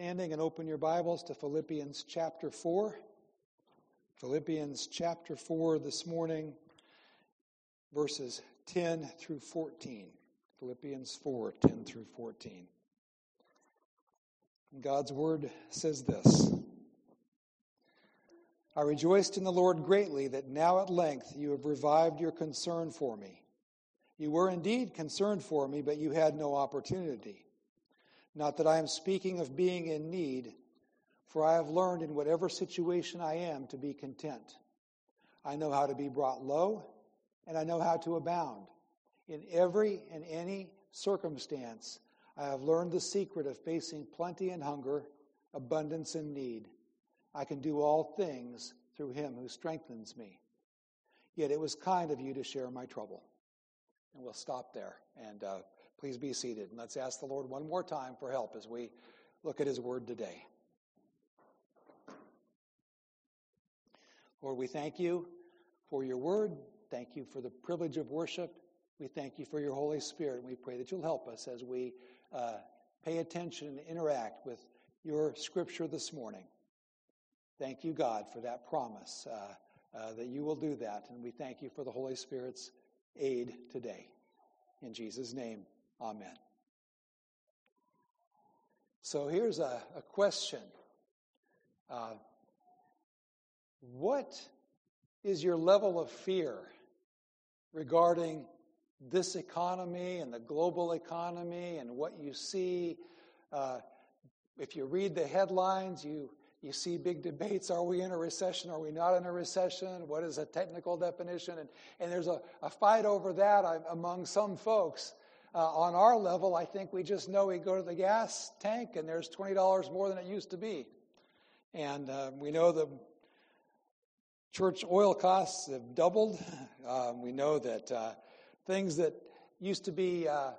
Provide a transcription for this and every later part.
standing and open your Bibles to Philippians chapter 4. Philippians chapter 4 this morning, verses 10 through 14. Philippians 4 10 through 14. God's word says this I rejoiced in the Lord greatly that now at length you have revived your concern for me. You were indeed concerned for me, but you had no opportunity. Not that I am speaking of being in need, for I have learned in whatever situation I am to be content. I know how to be brought low, and I know how to abound. In every and any circumstance, I have learned the secret of facing plenty and hunger, abundance and need. I can do all things through him who strengthens me. Yet it was kind of you to share my trouble. And we'll stop there. And uh, Please be seated and let's ask the Lord one more time for help as we look at His Word today. Lord, we thank you for your Word. Thank you for the privilege of worship. We thank you for your Holy Spirit, and we pray that you'll help us as we uh, pay attention and interact with your Scripture this morning. Thank you, God, for that promise uh, uh, that you will do that, and we thank you for the Holy Spirit's aid today. In Jesus' name. Amen. So here's a, a question uh, What is your level of fear regarding this economy and the global economy and what you see? Uh, if you read the headlines, you you see big debates. Are we in a recession? Are we not in a recession? What is a technical definition? And, and there's a, a fight over that among some folks. Uh, on our level, I think we just know we go to the gas tank and there's $20 more than it used to be. And uh, we know the church oil costs have doubled. Um, we know that uh, things that used to be uh, uh,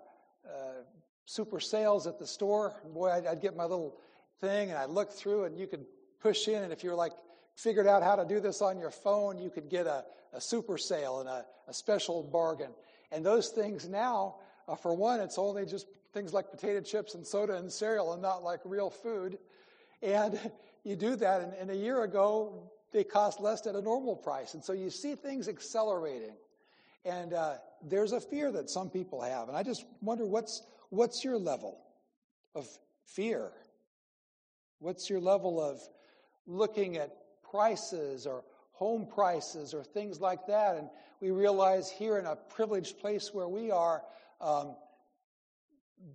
super sales at the store, boy, I'd, I'd get my little thing and I'd look through and you could push in, and if you're like figured out how to do this on your phone, you could get a, a super sale and a, a special bargain. And those things now uh, for one, it's only just things like potato chips and soda and cereal and not like real food. And you do that, and, and a year ago, they cost less at a normal price. And so you see things accelerating. And uh, there's a fear that some people have. And I just wonder what's, what's your level of fear? What's your level of looking at prices or home prices or things like that? And we realize here in a privileged place where we are, um,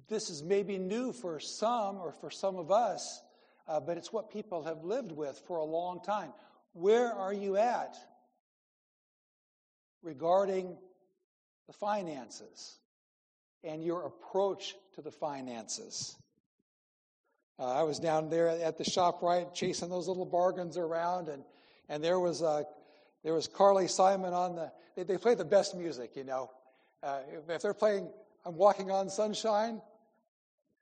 this is maybe new for some or for some of us, uh, but it's what people have lived with for a long time. Where are you at regarding the finances and your approach to the finances? Uh, I was down there at the shop right, chasing those little bargains around, and and there was uh, there was Carly Simon on the. They, they play the best music, you know. Uh, if they're playing I'm Walking on Sunshine,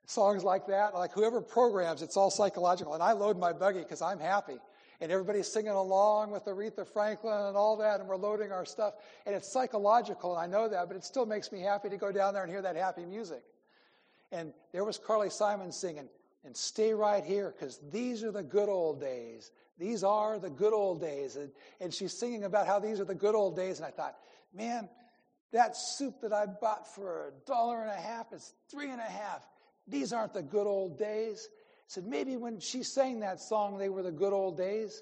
songs like that, like whoever programs, it's all psychological. And I load my buggy because I'm happy. And everybody's singing along with Aretha Franklin and all that, and we're loading our stuff. And it's psychological, and I know that, but it still makes me happy to go down there and hear that happy music. And there was Carly Simon singing, and stay right here because these are the good old days. These are the good old days. And, and she's singing about how these are the good old days. And I thought, man, that soup that I bought for a dollar and a half is three and a half. These aren't the good old days. I said, maybe when she sang that song, they were the good old days.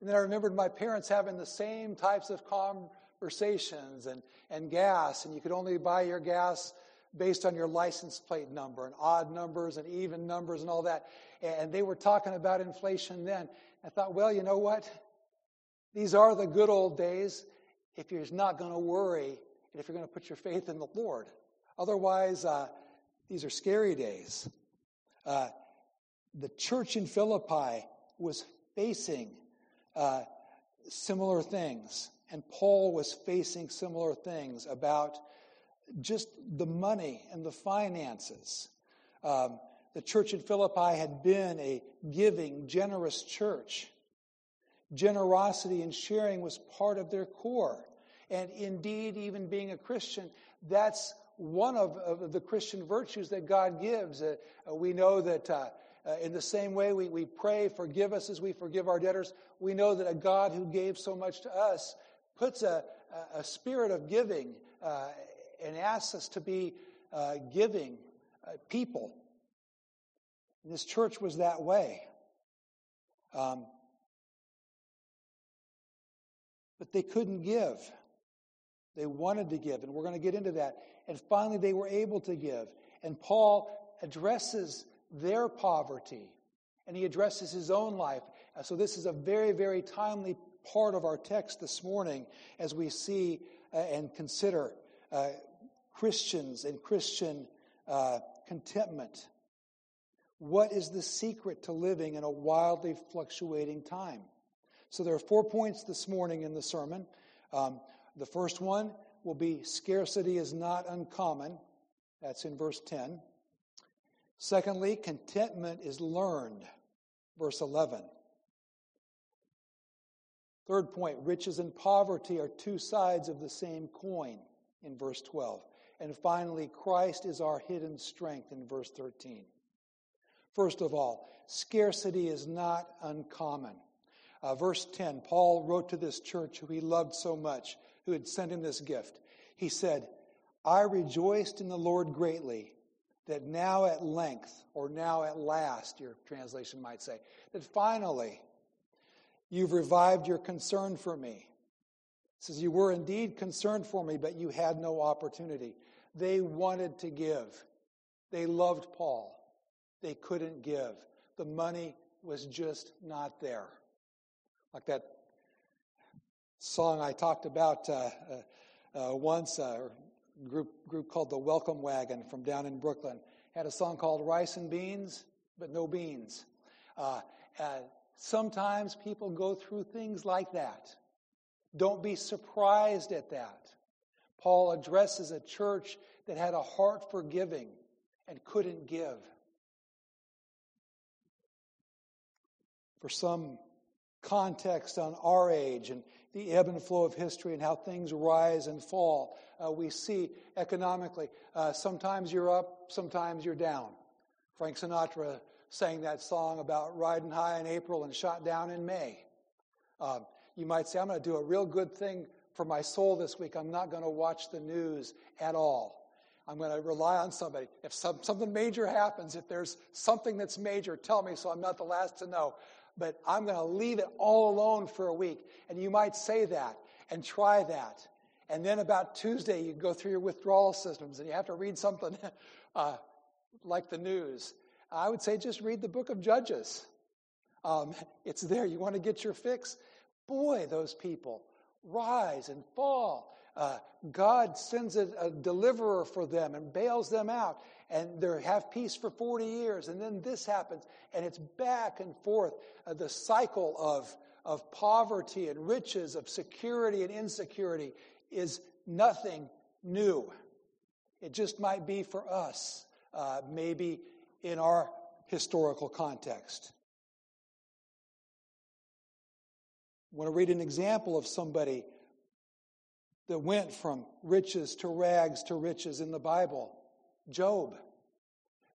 And then I remembered my parents having the same types of conversations and, and gas, and you could only buy your gas based on your license plate number and odd numbers and even numbers and all that. And they were talking about inflation then. I thought, well, you know what? These are the good old days if you're not going to worry if you're going to put your faith in the Lord. Otherwise, uh, these are scary days. Uh, the church in Philippi was facing uh, similar things, and Paul was facing similar things about just the money and the finances. Um, the church in Philippi had been a giving, generous church. Generosity and sharing was part of their core. And indeed, even being a Christian, that's one of, of the Christian virtues that God gives. Uh, we know that uh, Uh, in the same way, we, we pray, forgive us as we forgive our debtors. We know that a God who gave so much to us puts a, a, spirit of giving uh, and asks us to be uh, giving uh, people. And this church was that way. Um, but they couldn't give. They wanted to give, and we're going to get into that. And finally, they were able to give. And Paul addresses their poverty, and he addresses his own life. Uh, so, this is a very, very timely part of our text this morning as we see uh, and consider uh, Christians and Christian contentment. What is the secret to living in a wildly fluctuating time? So there are four points this morning in the sermon. Um, the first one will be scarcity is not uncommon. That's in verse 10. Secondly, contentment is learned. Verse 11. Third point, riches and poverty are two sides of the same coin in verse 12. And finally, Christ is our hidden strength in verse 13. First of all, scarcity is not uncommon. Uh, verse 10, Paul wrote to this church who he loved so much, who had sent him this gift. He said, I rejoiced in the Lord greatly that now at length, or now at last, your translation might say, that finally you've revived your concern for me. It says, You were indeed concerned for me, but you had no opportunity. They wanted to give, they loved Paul. They couldn't give. The money was just not there. Like that song I talked about uh, uh, uh, once, uh, a group, group called the Welcome Wagon from down in Brooklyn, had a song called Rice and Beans, but no beans. Uh, sometimes people go through things like that. Don't be surprised at that. Paul addresses a church that had a heart for giving and couldn't give. For some context on our age and the ebb and flow of history and how things rise and fall, uh, we see economically uh, sometimes you're up, sometimes you're down. Frank Sinatra sang that song about riding high in April and shot down in May. Um, you might say, I'm going to do a real good thing for my soul this week. I'm not going to watch the news at all. I'm going to rely on somebody. If some, something major happens, if there's something that's major, tell me so I'm not the last to know. But I'm going to leave it all alone for a week. And you might say that and try that. And then about Tuesday, you go through your withdrawal systems and you have to read something uh, like the news. I would say just read the book of Judges. Um, it's there. You want to get your fix? Boy, those people rise and fall. Uh, God sends a, a, deliverer for them and bails them out, and they have peace for 40 years, and then this happens, and it's back and forth. Uh, the cycle of, of poverty and riches, of security and insecurity is nothing new. It just might be for us, uh, maybe in our historical context. I want to read an example of somebody that went from riches to rags to riches in the Bible Job.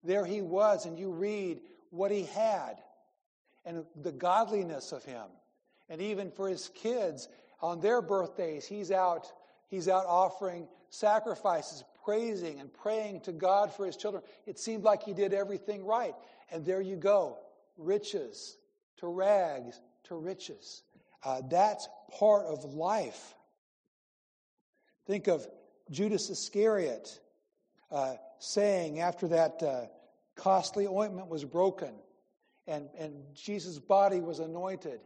There he was, and you read what he had and the godliness of him. And even for his kids, on their birthdays, he's out, he's out offering sacrifices, praising and praying to God for his children. It seemed like he did everything right. And there you go riches to rags to riches. Uh, that's part of life. Think of Judas Iscariot uh, saying after that uh, costly ointment was broken and, and Jesus' body was anointed,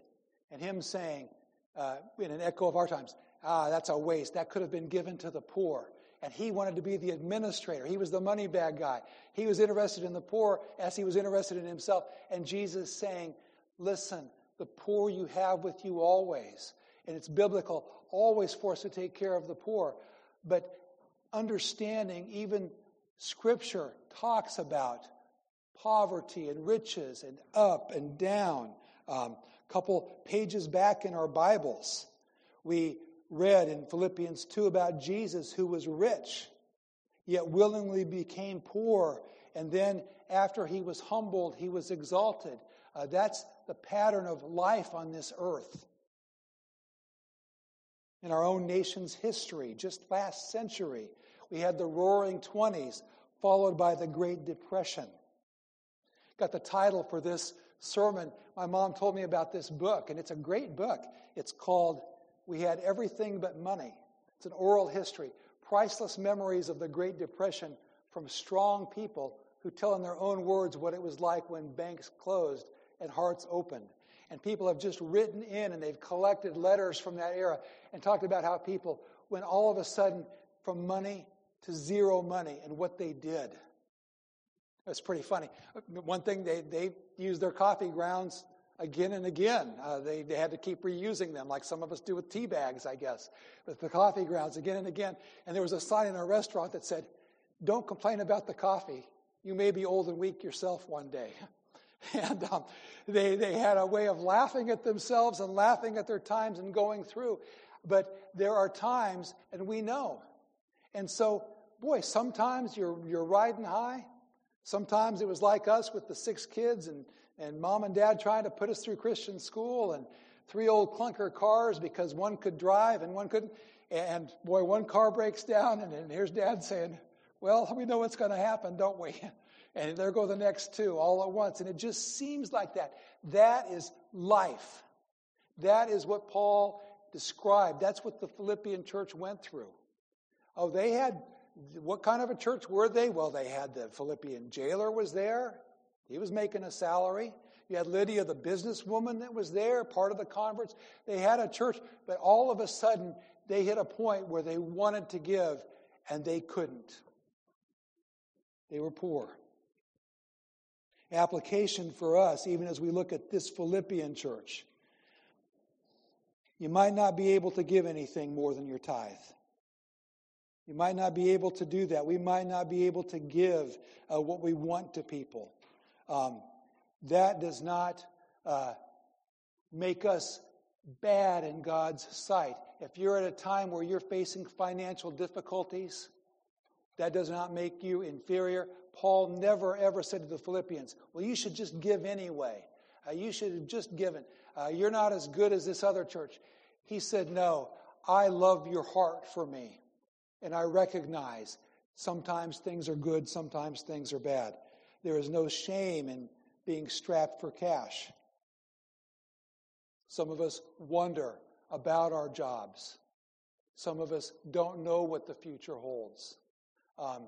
and him saying, uh, in an echo of our times, ah, that's a waste. That could have been given to the poor. And he wanted to be the administrator. He was the money bag guy. He was interested in the poor as he was interested in himself. And Jesus saying, listen, the poor you have with you always. And it's biblical, always for us to take care of the poor. But understanding, even Scripture talks about poverty and riches and up and down. A um, couple pages back in our Bibles, we read in Philippians 2 about Jesus who was rich, yet willingly became poor. And then after he was humbled, he was exalted. Uh, that's the pattern of life on this earth. In our own nation's history, just last century, we had the roaring 20s, followed by the Great Depression. Got the title for this sermon. My mom told me about this book, and it's a great book. It's called We Had Everything But Money. It's an oral history, priceless memories of the Great Depression from strong people who tell in their own words what it was like when banks closed and hearts opened. And people have just written in and they've collected letters from that era and talked about how people went all of a sudden from money to zero money and what they did. That's pretty funny. One thing, they, they used their coffee grounds again and again. Uh, they, they had to keep reusing them, like some of us do with tea bags, I guess. But the coffee grounds again and again. And there was a sign in our restaurant that said, Don't complain about the coffee. You may be old and weak yourself one day. And um, they, they had a way of laughing at themselves and laughing at their times and going through. But there are times, and we know. And so, boy, sometimes you're, you're riding high, Sometimes it was like us with the six kids and, and mom and dad trying to put us through Christian school and three old clunker cars because one could drive and one couldn't. And boy, one car breaks down, and, and here's dad saying, Well, we know what's going to happen, don't we? And there go the next two all at once. And it just seems like that. That is life. That is what Paul described. That's what the Philippian church went through. Oh, they had what kind of a church were they? Well, they had the Philippian jailer was there. He was making a salary. You had Lydia, the businesswoman that was there, part of the converts. They had a church, but all of a sudden they hit a point where they wanted to give and they couldn't. They were poor. Application for us, even as we look at this Philippian church. You might not be able to give anything more than your tithe. You might not be able to do that. We might not be able to give uh, what we want to people. Um, that does not uh, make us bad in God's sight. If you're at a time where you're facing financial difficulties, that does not make you inferior. Paul never ever said to the Philippians, Well, you should just give anyway. Uh, you should have just given. Uh, you're not as good as this other church. He said, No, I love your heart for me. And I recognize sometimes things are good, sometimes things are bad. There is no shame in being strapped for cash. Some of us wonder about our jobs. Some of us don't know what the future holds. Um,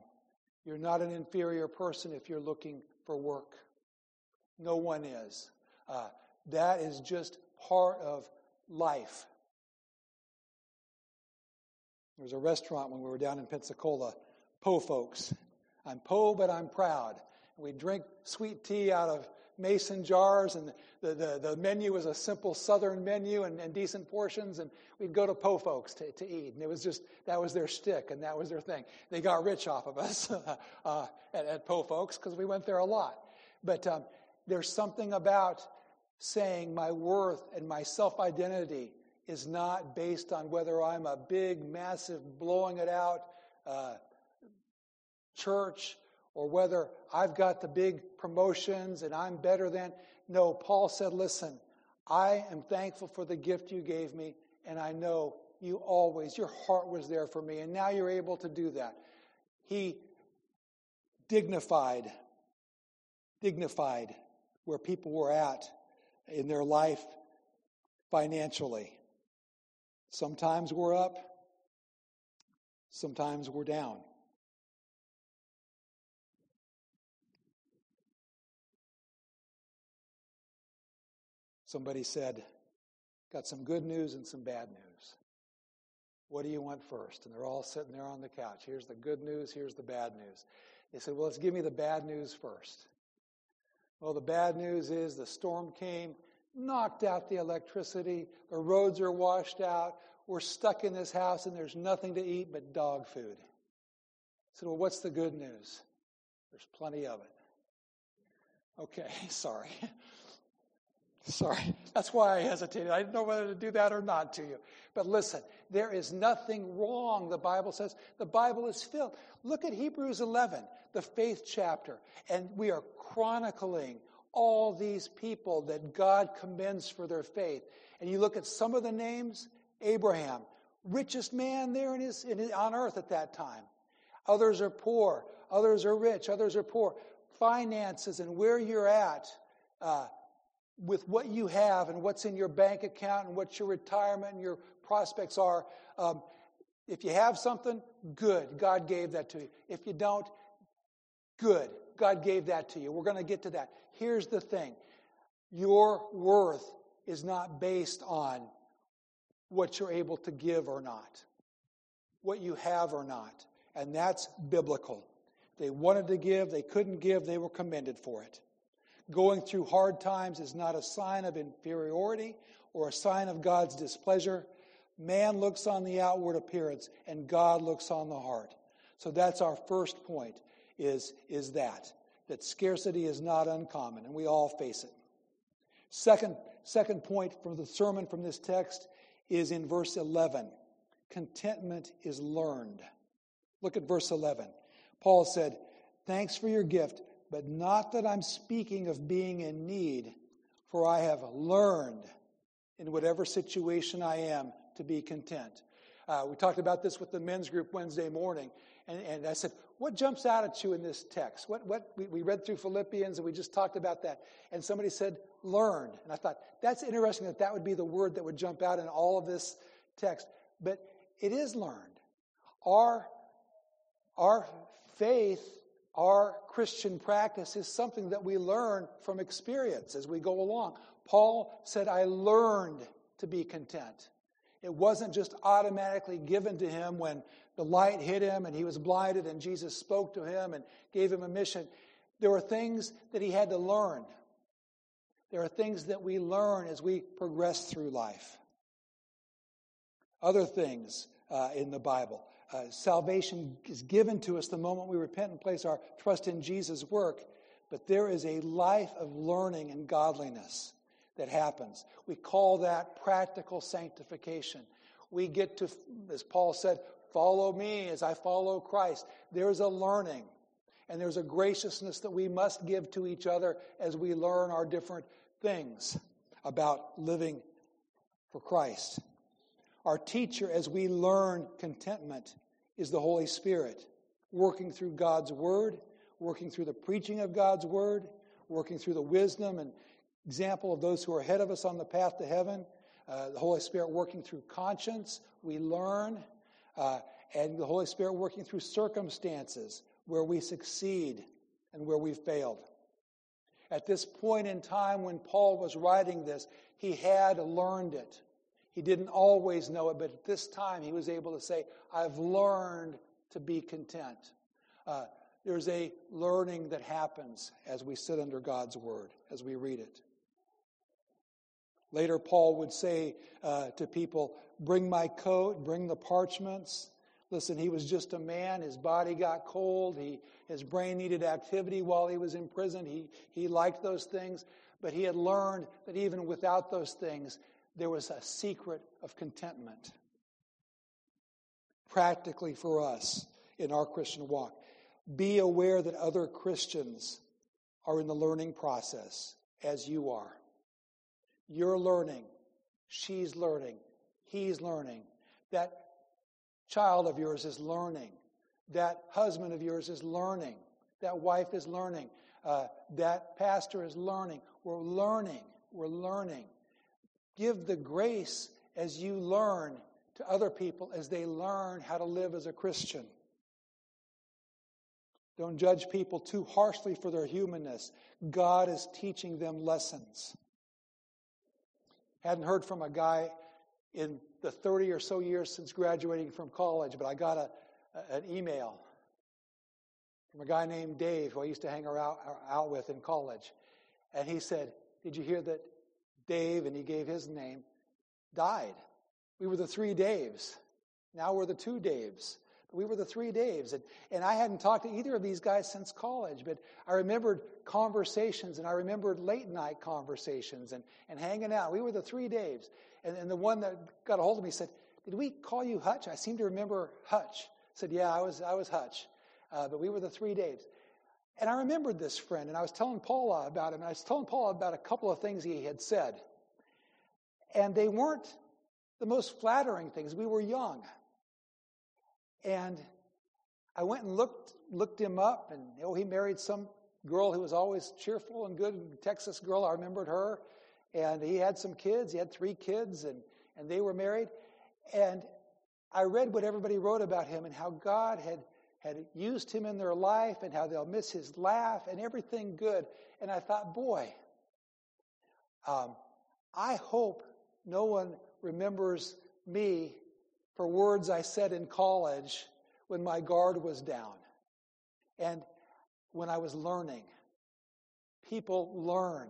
you're not an inferior person if you're looking for work. No one is. Uh, that is just part of life. There was a restaurant when we were down in Pensacola, Po Folks. I'm Po, but I'm proud. We drink sweet tea out of mason jars, and the, the, the menu was a simple southern menu and, and, decent portions, and we'd go to Po Folks to, to eat. And it was just, that was their stick, and that was their thing. They got rich off of us uh, at, at Po Folks because we went there a lot. But um, there's something about saying my worth and my self identity is not based on whether I'm a big, massive, blowing it out uh, church or whether I've got the big promotions and I'm better than. No, Paul said, listen, I am thankful for the gift you gave me, and I know you always, your heart was there for me, and now you're able to do that. He dignified, dignified where people were at in their life financially. Sometimes we're up, sometimes we're down. Somebody said, Got some good news and some bad news. What do you want first? And they're all sitting there on the couch. Here's the good news, here's the bad news. They said, Well, let's give me the bad news first. Well, the bad news is the storm came knocked out the electricity, the roads are washed out, we're stuck in this house and there's nothing to eat but dog food. I said, Well, what's the good news? There's plenty of it. Okay, sorry. Sorry, that's why I hesitated. I didn't know whether to do that or not to you. But listen, there is nothing wrong, the Bible says. The Bible is filled. Look at Hebrews 11, the faith chapter, and we are chronicling all these people that God commends for their faith. And you look at some of the names Abraham, richest man there in his, in his, on earth at that time. Others are poor, others are rich, others are poor. Finances and where you're at. Uh, with what you have and what's in your bank account and what your retirement and your prospects are. Um, if you have something, good. God gave that to you. If you don't, good. God gave that to you. We're going to get to that. Here's the thing your worth is not based on what you're able to give or not, what you have or not. And that's biblical. They wanted to give, they couldn't give, they were commended for it. Going through hard times is not a sign of inferiority or a sign of God's displeasure. Man looks on the outward appearance and God looks on the heart. So that's our first point is, is that, that scarcity is not uncommon and we all face it. Second, second point from the sermon from this text is in verse 11. Contentment is learned. Look at verse 11. Paul said, Thanks for your gift, but not that I'm speaking of being in need, for I have learned in whatever situation I am to be content. Uh, we talked about this with the men's group Wednesday morning, and, and I said, What jumps out at you in this text? What, what we, we read through Philippians and we just talked about that. And somebody said, Learned. And I thought, That's interesting that that would be the word that would jump out in all of this text. But it is learned. Our, our faith our Christian practice is something that we learn from experience as we go along. Paul said, I learned to be content. It wasn't just automatically given to him when the light hit him and he was blinded and Jesus spoke to him and gave him a mission. There were things that he had to learn. There are things that we learn as we progress through life. Other things uh, in the Bible. Uh, salvation is given to us the moment we repent and place our trust in Jesus' work, but there is a life of learning and godliness that happens. We call that practical sanctification. We get to, as Paul said, follow me as I follow Christ. There's a learning and there's a graciousness that we must give to each other as we learn our different things about living for Christ. Our teacher, as we learn contentment, is the Holy Spirit, working through God's Word, working through the preaching of God's Word, working through the wisdom and example of those who are ahead of us on the path to heaven. Uh, the Holy Spirit working through conscience, we learn, uh, and the Holy Spirit working through circumstances where we succeed and where we failed. At this point in time when Paul was writing this, he had learned it. He didn't always know it, but at this time he was able to say, I've learned to be content. Uh, there's a learning that happens as we sit under God's word, as we read it. Later, Paul would say uh, to people, Bring my coat, bring the parchments. Listen, he was just a man. His body got cold. He, his brain needed activity while he was in prison. He, he liked those things. But he had learned that even without those things, there was a secret of contentment. Practically for us in our Christian walk, be aware that other Christians are in the learning process as you are. You're learning, she's learning, he's learning. That child of yours is learning. That husband of yours is learning. That wife is learning. Uh, that pastor is learning. We're learning. We're learning. Give the grace as you learn to other people as they learn how to live as a Christian. Don't judge people too harshly for their humanness. God is teaching them lessons. Hadn't heard from a guy in the 30 or so years since graduating from college, but I got a, an email from a guy named Dave who I used to hang out, out with in college. And he said, Did you hear that Dave, and he gave his name, died. We were the three Daves. Now we're the two Daves. We were the three Daves. And, and I hadn't talked to either of these guys since college, but I remembered conversations and I remembered late night conversations and, and hanging out. We were the three Daves. And, and the one that got a hold of me said, Did we call you Hutch? I seem to remember Hutch. I said, Yeah, I was, I was Hutch. Uh, but we were the three Daves. And I remembered this friend, and I was telling Paula about him, and I was telling Paula about a couple of things he had said. And they weren't the most flattering things. We were young. And I went and looked looked him up, and oh, he married some girl who was always cheerful and good, Texas girl. I remembered her, and he had some kids. He had three kids, and and they were married. And I read what everybody wrote about him and how God had had used him in their life and how they'll miss his laugh and everything good. And I thought, boy, um, I hope no one remembers me for words I said in college when my guard was down and when I was learning. People learn,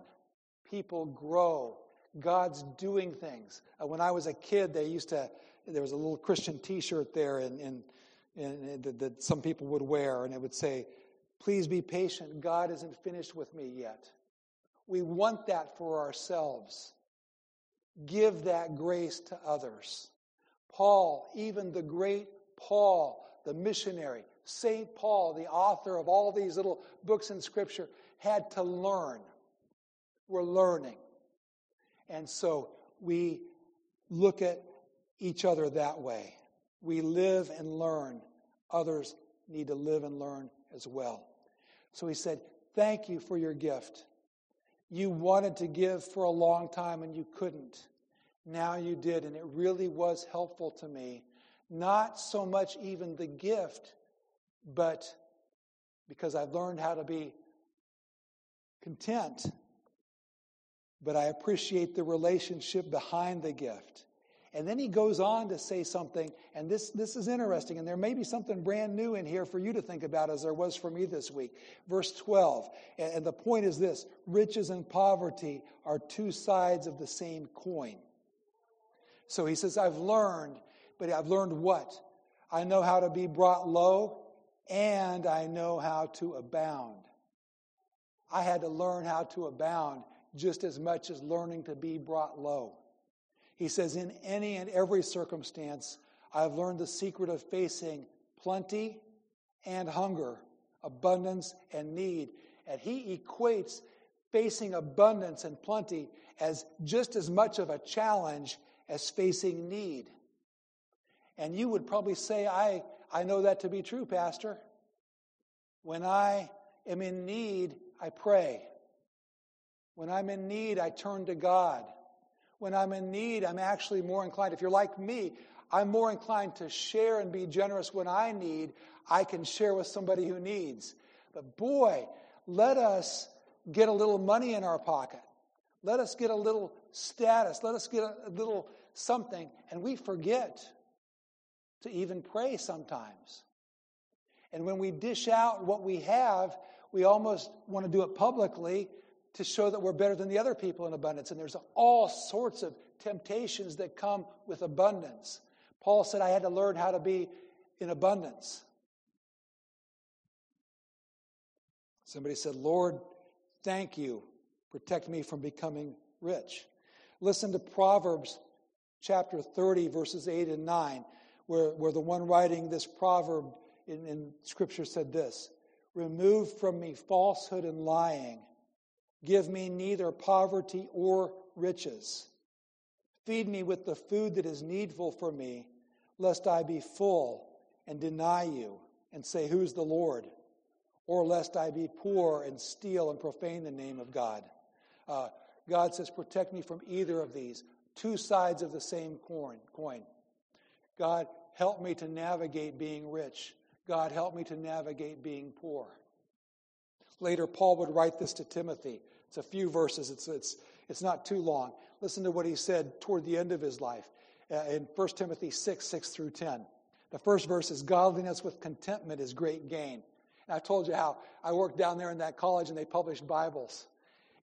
people grow. God's doing things. Uh, when I was a kid, they used to, there was a little Christian t shirt there in, in, in, that, that some people would wear, and it would say, Please be patient. God isn't finished with me yet. We want that for ourselves. Give that grace to others. Paul, even the great Paul, the missionary, St. Paul, the author of all these little books in Scripture, had to learn. We're learning. And so we look at each other that way. We live and learn. Others need to live and learn as well. So he said, Thank you for your gift. You wanted to give for a long time and you couldn't. Now you did, and it really was helpful to me. Not so much even the gift, but because I've learned how to be content. But I appreciate the relationship behind the gift. And then he goes on to say something, and this, this is interesting, and there may be something brand new in here for you to think about as there was for me this week. Verse 12, and, and the point is this riches and poverty are two sides of the same coin. So he says, I've learned, but I've learned what? I know how to be brought low, and I know how to abound. I had to learn how to abound just as much as learning to be brought low. He says, In any and every circumstance, I've learned the secret of facing plenty and hunger, abundance and need. And he equates facing abundance and plenty as just as much of a challenge as facing need. And you would probably say, I, I know that to be true, Pastor. When I am in need, I pray. When I'm in need, I turn to God. When I'm in need, I'm actually more inclined, if you're like me, I'm more inclined to share and be generous when I need. I can share with somebody who needs. But boy, let us get a little money in our pocket. Let us get a little status. Let us get a little something. And we forget to even pray sometimes. And when we dish out what we have, we almost want to do it publicly to show that we're better than the other people in abundance. And there's all sorts of temptations that come with abundance. Paul said, I had to learn how to be in abundance. Somebody said, Lord, thank you. Protect me from becoming rich. Listen to Proverbs chapter 30, verses 8 and 9, where, where the one writing this proverb in, in Scripture said this Remove from me falsehood and lying Give me neither poverty or riches. Feed me with the food that is needful for me, lest I be full and deny you and say, Who's the Lord? Or lest I be poor and steal and profane the name of God. Uh, God says, Protect me from either of these. Two sides of the same coin. coin. God, help me to navigate being rich. God, help me to navigate being poor. Later, Paul would write this to Timothy. It's a few verses, it's, it's, it's not too long. Listen to what he said toward the end of his life uh, in 1 Timothy 6 6 through 10. The first verse is Godliness with contentment is great gain. And I told you how I worked down there in that college and they published Bibles.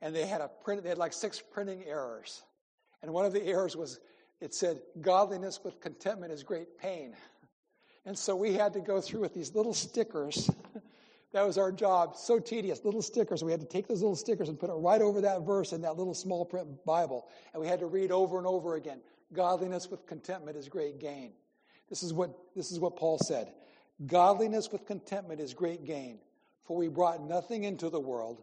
And they had a print, they had like six printing errors. And one of the errors was it said, Godliness with contentment is great pain. And so we had to go through with these little stickers. that was our job. So tedious, little stickers. We had to take those little stickers and put it right over that verse in that little small print Bible. And we had to read over and over again. Godliness with contentment is great gain. This is what, this is what Paul said. Godliness with contentment is great gain, for we brought nothing into the world,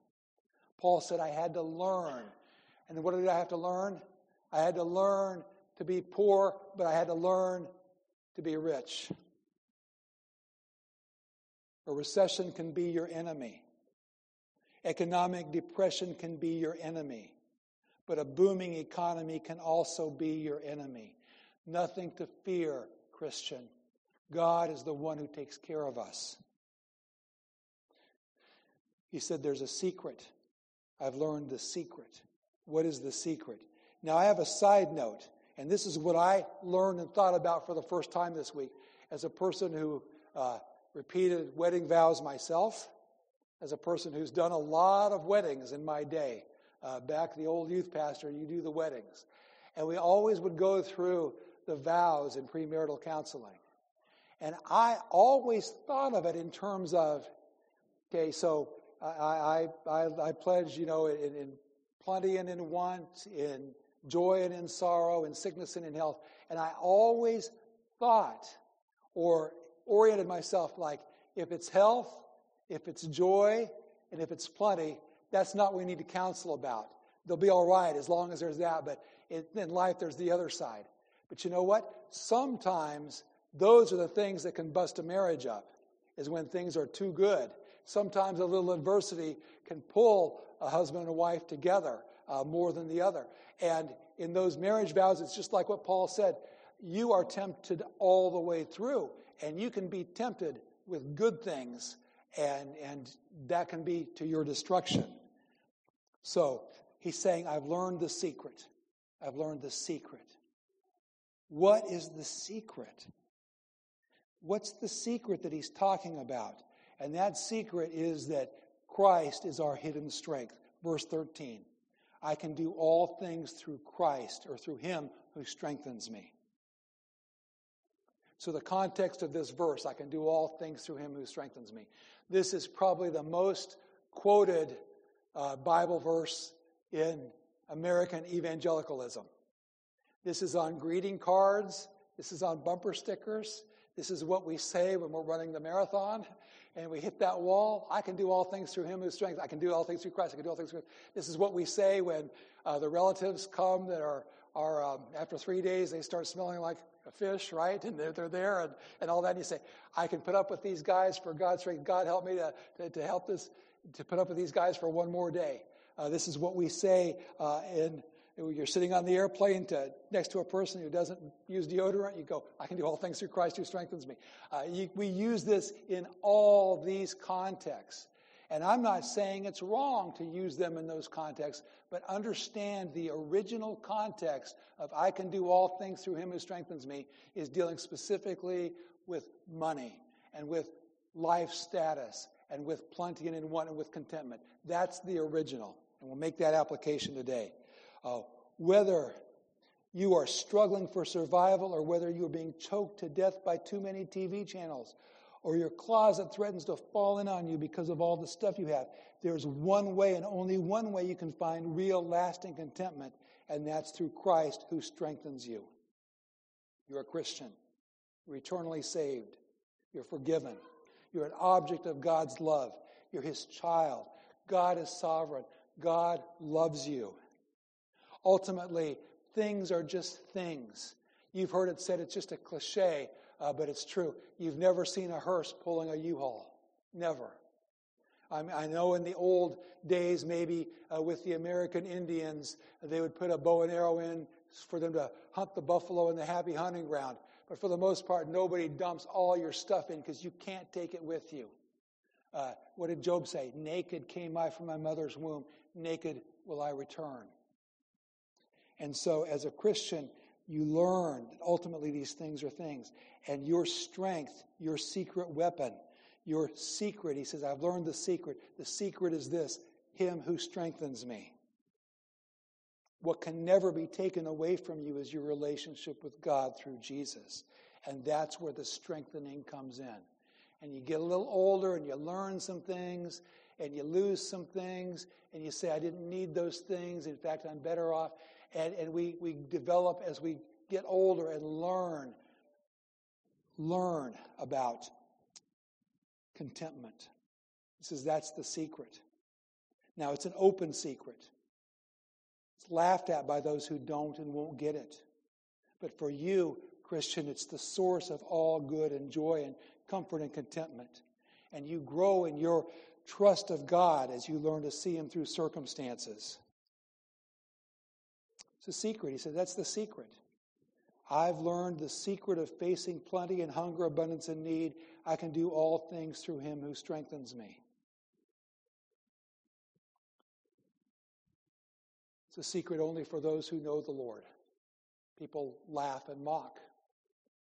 Paul said, I had to learn. And what did I have to learn? I had to learn to be poor, but I had to learn to be rich. A recession can be your enemy. Economic depression can be your enemy. But a booming economy can also be your enemy. Nothing to fear, Christian. God is the one who takes care of us. He said, There's a secret. I've learned the secret. What is the secret? Now, I have a side note, and this is what I learned and thought about for the first time this week as a person who uh, repeated wedding vows myself, as a person who's done a lot of weddings in my day. Uh, back the old youth pastor, you do the weddings. And we always would go through the vows in premarital counseling. And I always thought of it in terms of, okay, so I, I, I, pledge, you know, in, in plenty and in want, in joy and in sorrow, in sickness and in health. And I always thought or oriented myself like, if it's health, if it's joy, and if it's plenty, that's not what we need to counsel about. They'll be all right as long as there's that, but in life, there's the other side. But you know what? Sometimes those are the things that can bust a marriage up, is when things are too good. Sometimes a little adversity can pull a husband and a wife together uh, more than the other. And in those marriage vows, it's just like what Paul said you are tempted all the way through, and you can be tempted with good things, and, and that can be to your destruction. So he's saying, I've learned the secret. I've learned the secret. What is the secret? What's the secret that he's talking about? And that secret is that Christ is our hidden strength. Verse 13 I can do all things through Christ or through him who strengthens me. So, the context of this verse, I can do all things through him who strengthens me. This is probably the most quoted uh, Bible verse in American evangelicalism. This is on greeting cards, this is on bumper stickers, this is what we say when we're running the marathon and we hit that wall. I can do all things through him who strength. I can do all things through Christ. I can do all things through. This is what we say when uh, the relatives come that are, are um, after three days, they start smelling like a fish, right? And they're, they're there and, and all that. And you say, I can put up with these guys for God's sake. God help me to, to, to help this, to put up with these guys for one more day. Uh, this is what we say uh, in you're sitting on the airplane to, next to a person who doesn't use deodorant, you go, I can do all things through Christ who strengthens me. Uh, you, we use this in all these contexts. And I'm not saying it's wrong to use them in those contexts, but understand the original context of I can do all things through him who strengthens me is dealing specifically with money and with life status and with plenty and in want and with contentment. That's the original. And we'll make that application today. Uh, whether you are struggling for survival or whether you are being choked to death by too many TV channels or your closet threatens to fall in on you because of all the stuff you have, there's one way and only one way you can find real lasting contentment, and that's through Christ who strengthens you. You're a Christian. You're eternally saved. You're forgiven. You're an object of God's love. You're His child. God is sovereign. God loves you. Ultimately, things are just things. You've heard it said it's just a cliche, uh, but it's true. You've never seen a hearse pulling a U-Haul. Never. I, mean, I know in the old days, maybe uh, with the American Indians, they would put a bow and arrow in for them to hunt the buffalo in the happy hunting ground. but for the most part, nobody dumps all your stuff in because you can't take it with you. Uh, what did Job say? Naked came I from my mother's womb, naked will I return. And so, as a Christian, you learn that ultimately these things are things. And your strength, your secret weapon, your secret, he says, I've learned the secret. The secret is this Him who strengthens me. What can never be taken away from you is your relationship with God through Jesus. And that's where the strengthening comes in. And you get a little older and you learn some things and you lose some things and you say, I didn't need those things. In fact, I'm better off. And, and we, we develop as we get older and learn, learn about contentment. He says that's the secret. Now, it's an open secret. It's laughed at by those who don't and won't get it. But for you, Christian, it's the source of all good and joy and comfort and contentment. And you grow in your trust of God as you learn to see Him through circumstances. It's a secret. He said, That's the secret. I've learned the secret of facing plenty and hunger, abundance, and need. I can do all things through Him who strengthens me. It's a secret only for those who know the Lord. People laugh and mock.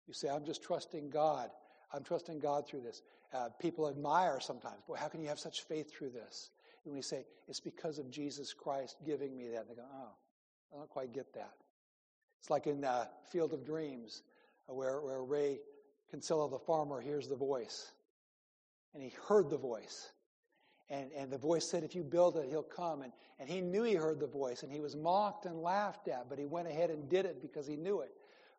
You say, I'm just trusting God. I'm trusting God through this. Uh, people admire sometimes, boy, how can you have such faith through this? And we say, it's because of Jesus Christ giving me that. And they go, oh, I don't quite get that. It's like in uh, Field of Dreams, uh, where, where Ray Kinsella, the farmer, hears the voice. And he heard the voice. And, and the voice said, If you build it, he'll come. And, and he knew he heard the voice, and he was mocked and laughed at, but he went ahead and did it because he knew it.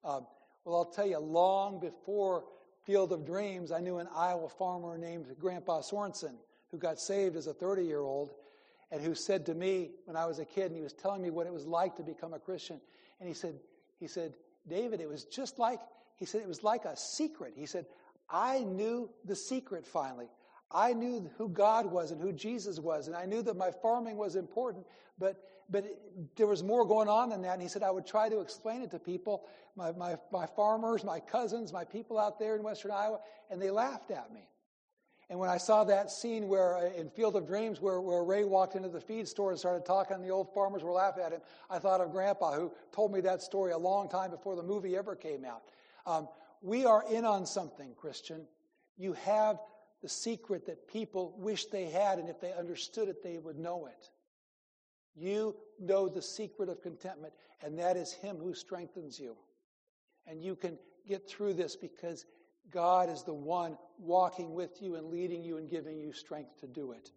Um, well, I'll tell you, long before Field of Dreams, I knew an Iowa farmer named Grandpa Sorensen who got saved as a 30 year old and who said to me when I was a kid, and he was telling me what it was like to become a Christian. And he said, he said, David, it was just like, he said, it was like a secret. He said, I knew the secret finally. I knew who God was and who Jesus was, and I knew that my farming was important, but, but there was more going on than that. And he said, I would try to explain it to people, my, my, my farmers, my cousins, my people out there in Western Iowa, and they laughed at me. And when I saw that scene where uh, in Field of Dreams where, where Ray walked into the feed store and started talking and the old farmers were laughing at him, I thought of Grandpa who told me that story a long time before the movie ever came out. Um, we are in on something, Christian. You have the secret that people wish they had, and if they understood it, they would know it. You know the secret of contentment, and that is Him who strengthens you. And you can get through this because God is the one walking with you and leading you and giving you strength to do it.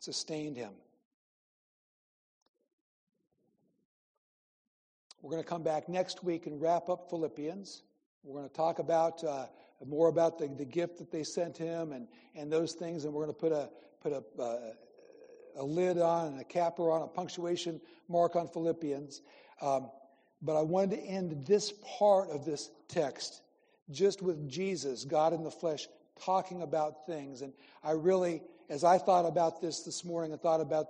Sustained him. We're going to come back next week and wrap up Philippians. We're going to talk about uh, more about the, the gift that they sent him and, and those things, and we're going to put a put a, uh, a lid on and a capper on a punctuation mark on Philippians. Um, but I wanted to end this part of this text just with Jesus, God in the flesh, talking about things. And I really, as I thought about this this morning, I thought about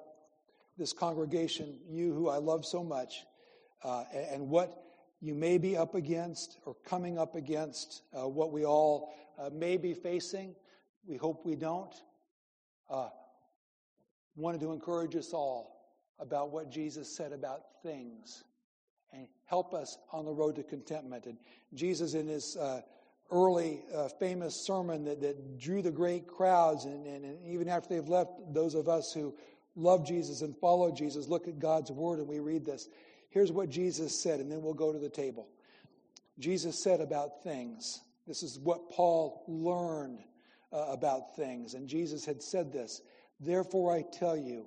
this congregation, you who I love so much, uh, and what you may be up against or coming up against, uh, what we all uh, may be facing. We hope we don't. Uh, wanted to encourage us all about what Jesus said about things and help us on the road to contentment. And Jesus, in his uh, early uh, famous sermon that, that drew the great crowds, and, and, and even after they've left, those of us who love Jesus and follow Jesus look at God's word and we read this. Here's what Jesus said, and then we'll go to the table. Jesus said about things. This is what Paul learned uh, about things. And Jesus had said this Therefore, I tell you,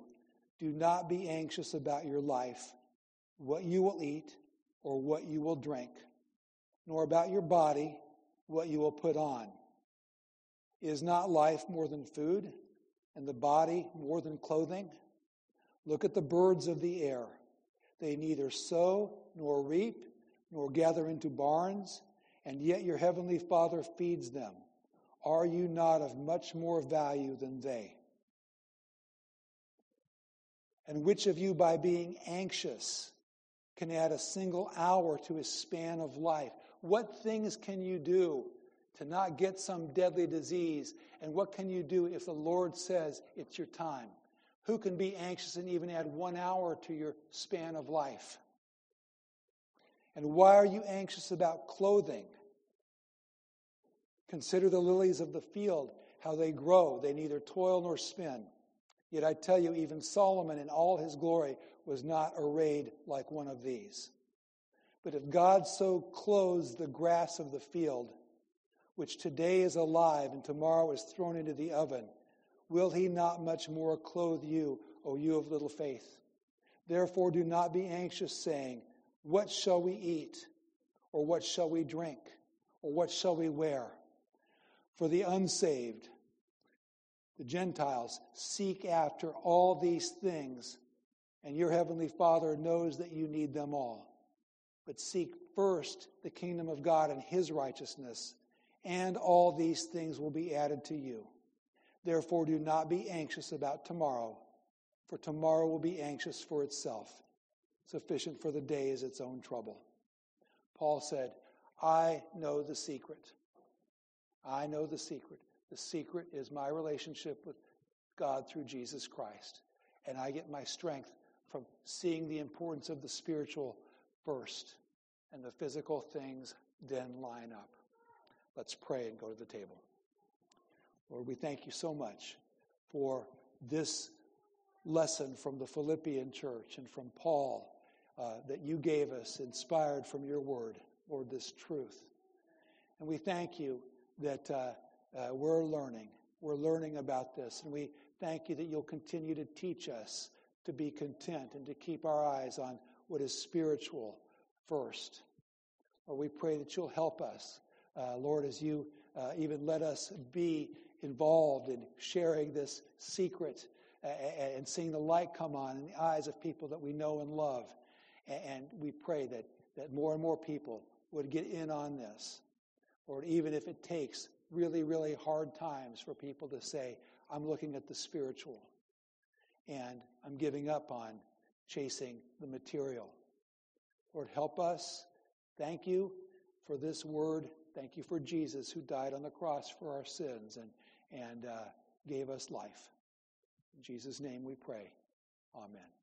do not be anxious about your life what you will eat or what you will drink, nor about your body what you will put on. Is not life more than food, and the body more than clothing? Look at the birds of the air. They neither sow nor reap nor gather into barns, and yet your heavenly Father feeds them. Are you not of much more value than they? And which of you, by being anxious, can add a single hour to his span of life? What things can you do to not get some deadly disease? And what can you do if the Lord says it's your time? Who can be anxious and even add one hour to your span of life? And why are you anxious about clothing? Consider the lilies of the field, how they grow. They neither toil nor spin. Yet I tell you, even Solomon in all his glory was not arrayed like one of these. But if God so clothes the grass of the field, which today is alive and tomorrow is thrown into the oven, will he not much more clothe you, O you of little faith? Therefore, do not be anxious, saying, What shall we eat? Or what shall we drink? Or what shall we wear? For the unsaved, the Gentiles, seek after all these things, and your heavenly Father knows that you need them all. But seek first the kingdom of God and his righteousness, and all these things will be added to you. Therefore, do not be anxious about tomorrow, for tomorrow will be anxious for itself. Sufficient for the day is its own trouble. Paul said, I know the secret. I know the secret. The secret is my relationship with God through Jesus Christ. And I get my strength from seeing the importance of the spiritual first, and the physical things then line up. Let's pray and go to the table. Lord, we thank you so much for this lesson from the Philippian church and from Paul uh, that you gave us, inspired from your word, Lord, this truth. And we thank you that uh, uh, we're learning. We're learning about this. And we thank you that you'll continue to teach us to be content and to keep our eyes on what is spiritual first. Lord, we pray that you'll help us, uh, Lord, as you uh, even let us be involved in sharing this secret uh, and seeing the light come on in the eyes of people that we know and love. And we pray that, that more and more people would get in on this. Lord, even if it takes really, really hard times for people to say, I'm looking at the spiritual and I'm giving up on chasing the material. Lord, help us. Thank you for this word. Thank you for Jesus who died on the cross for our sins and, and uh, gave us life. In Jesus' name we pray. Amen.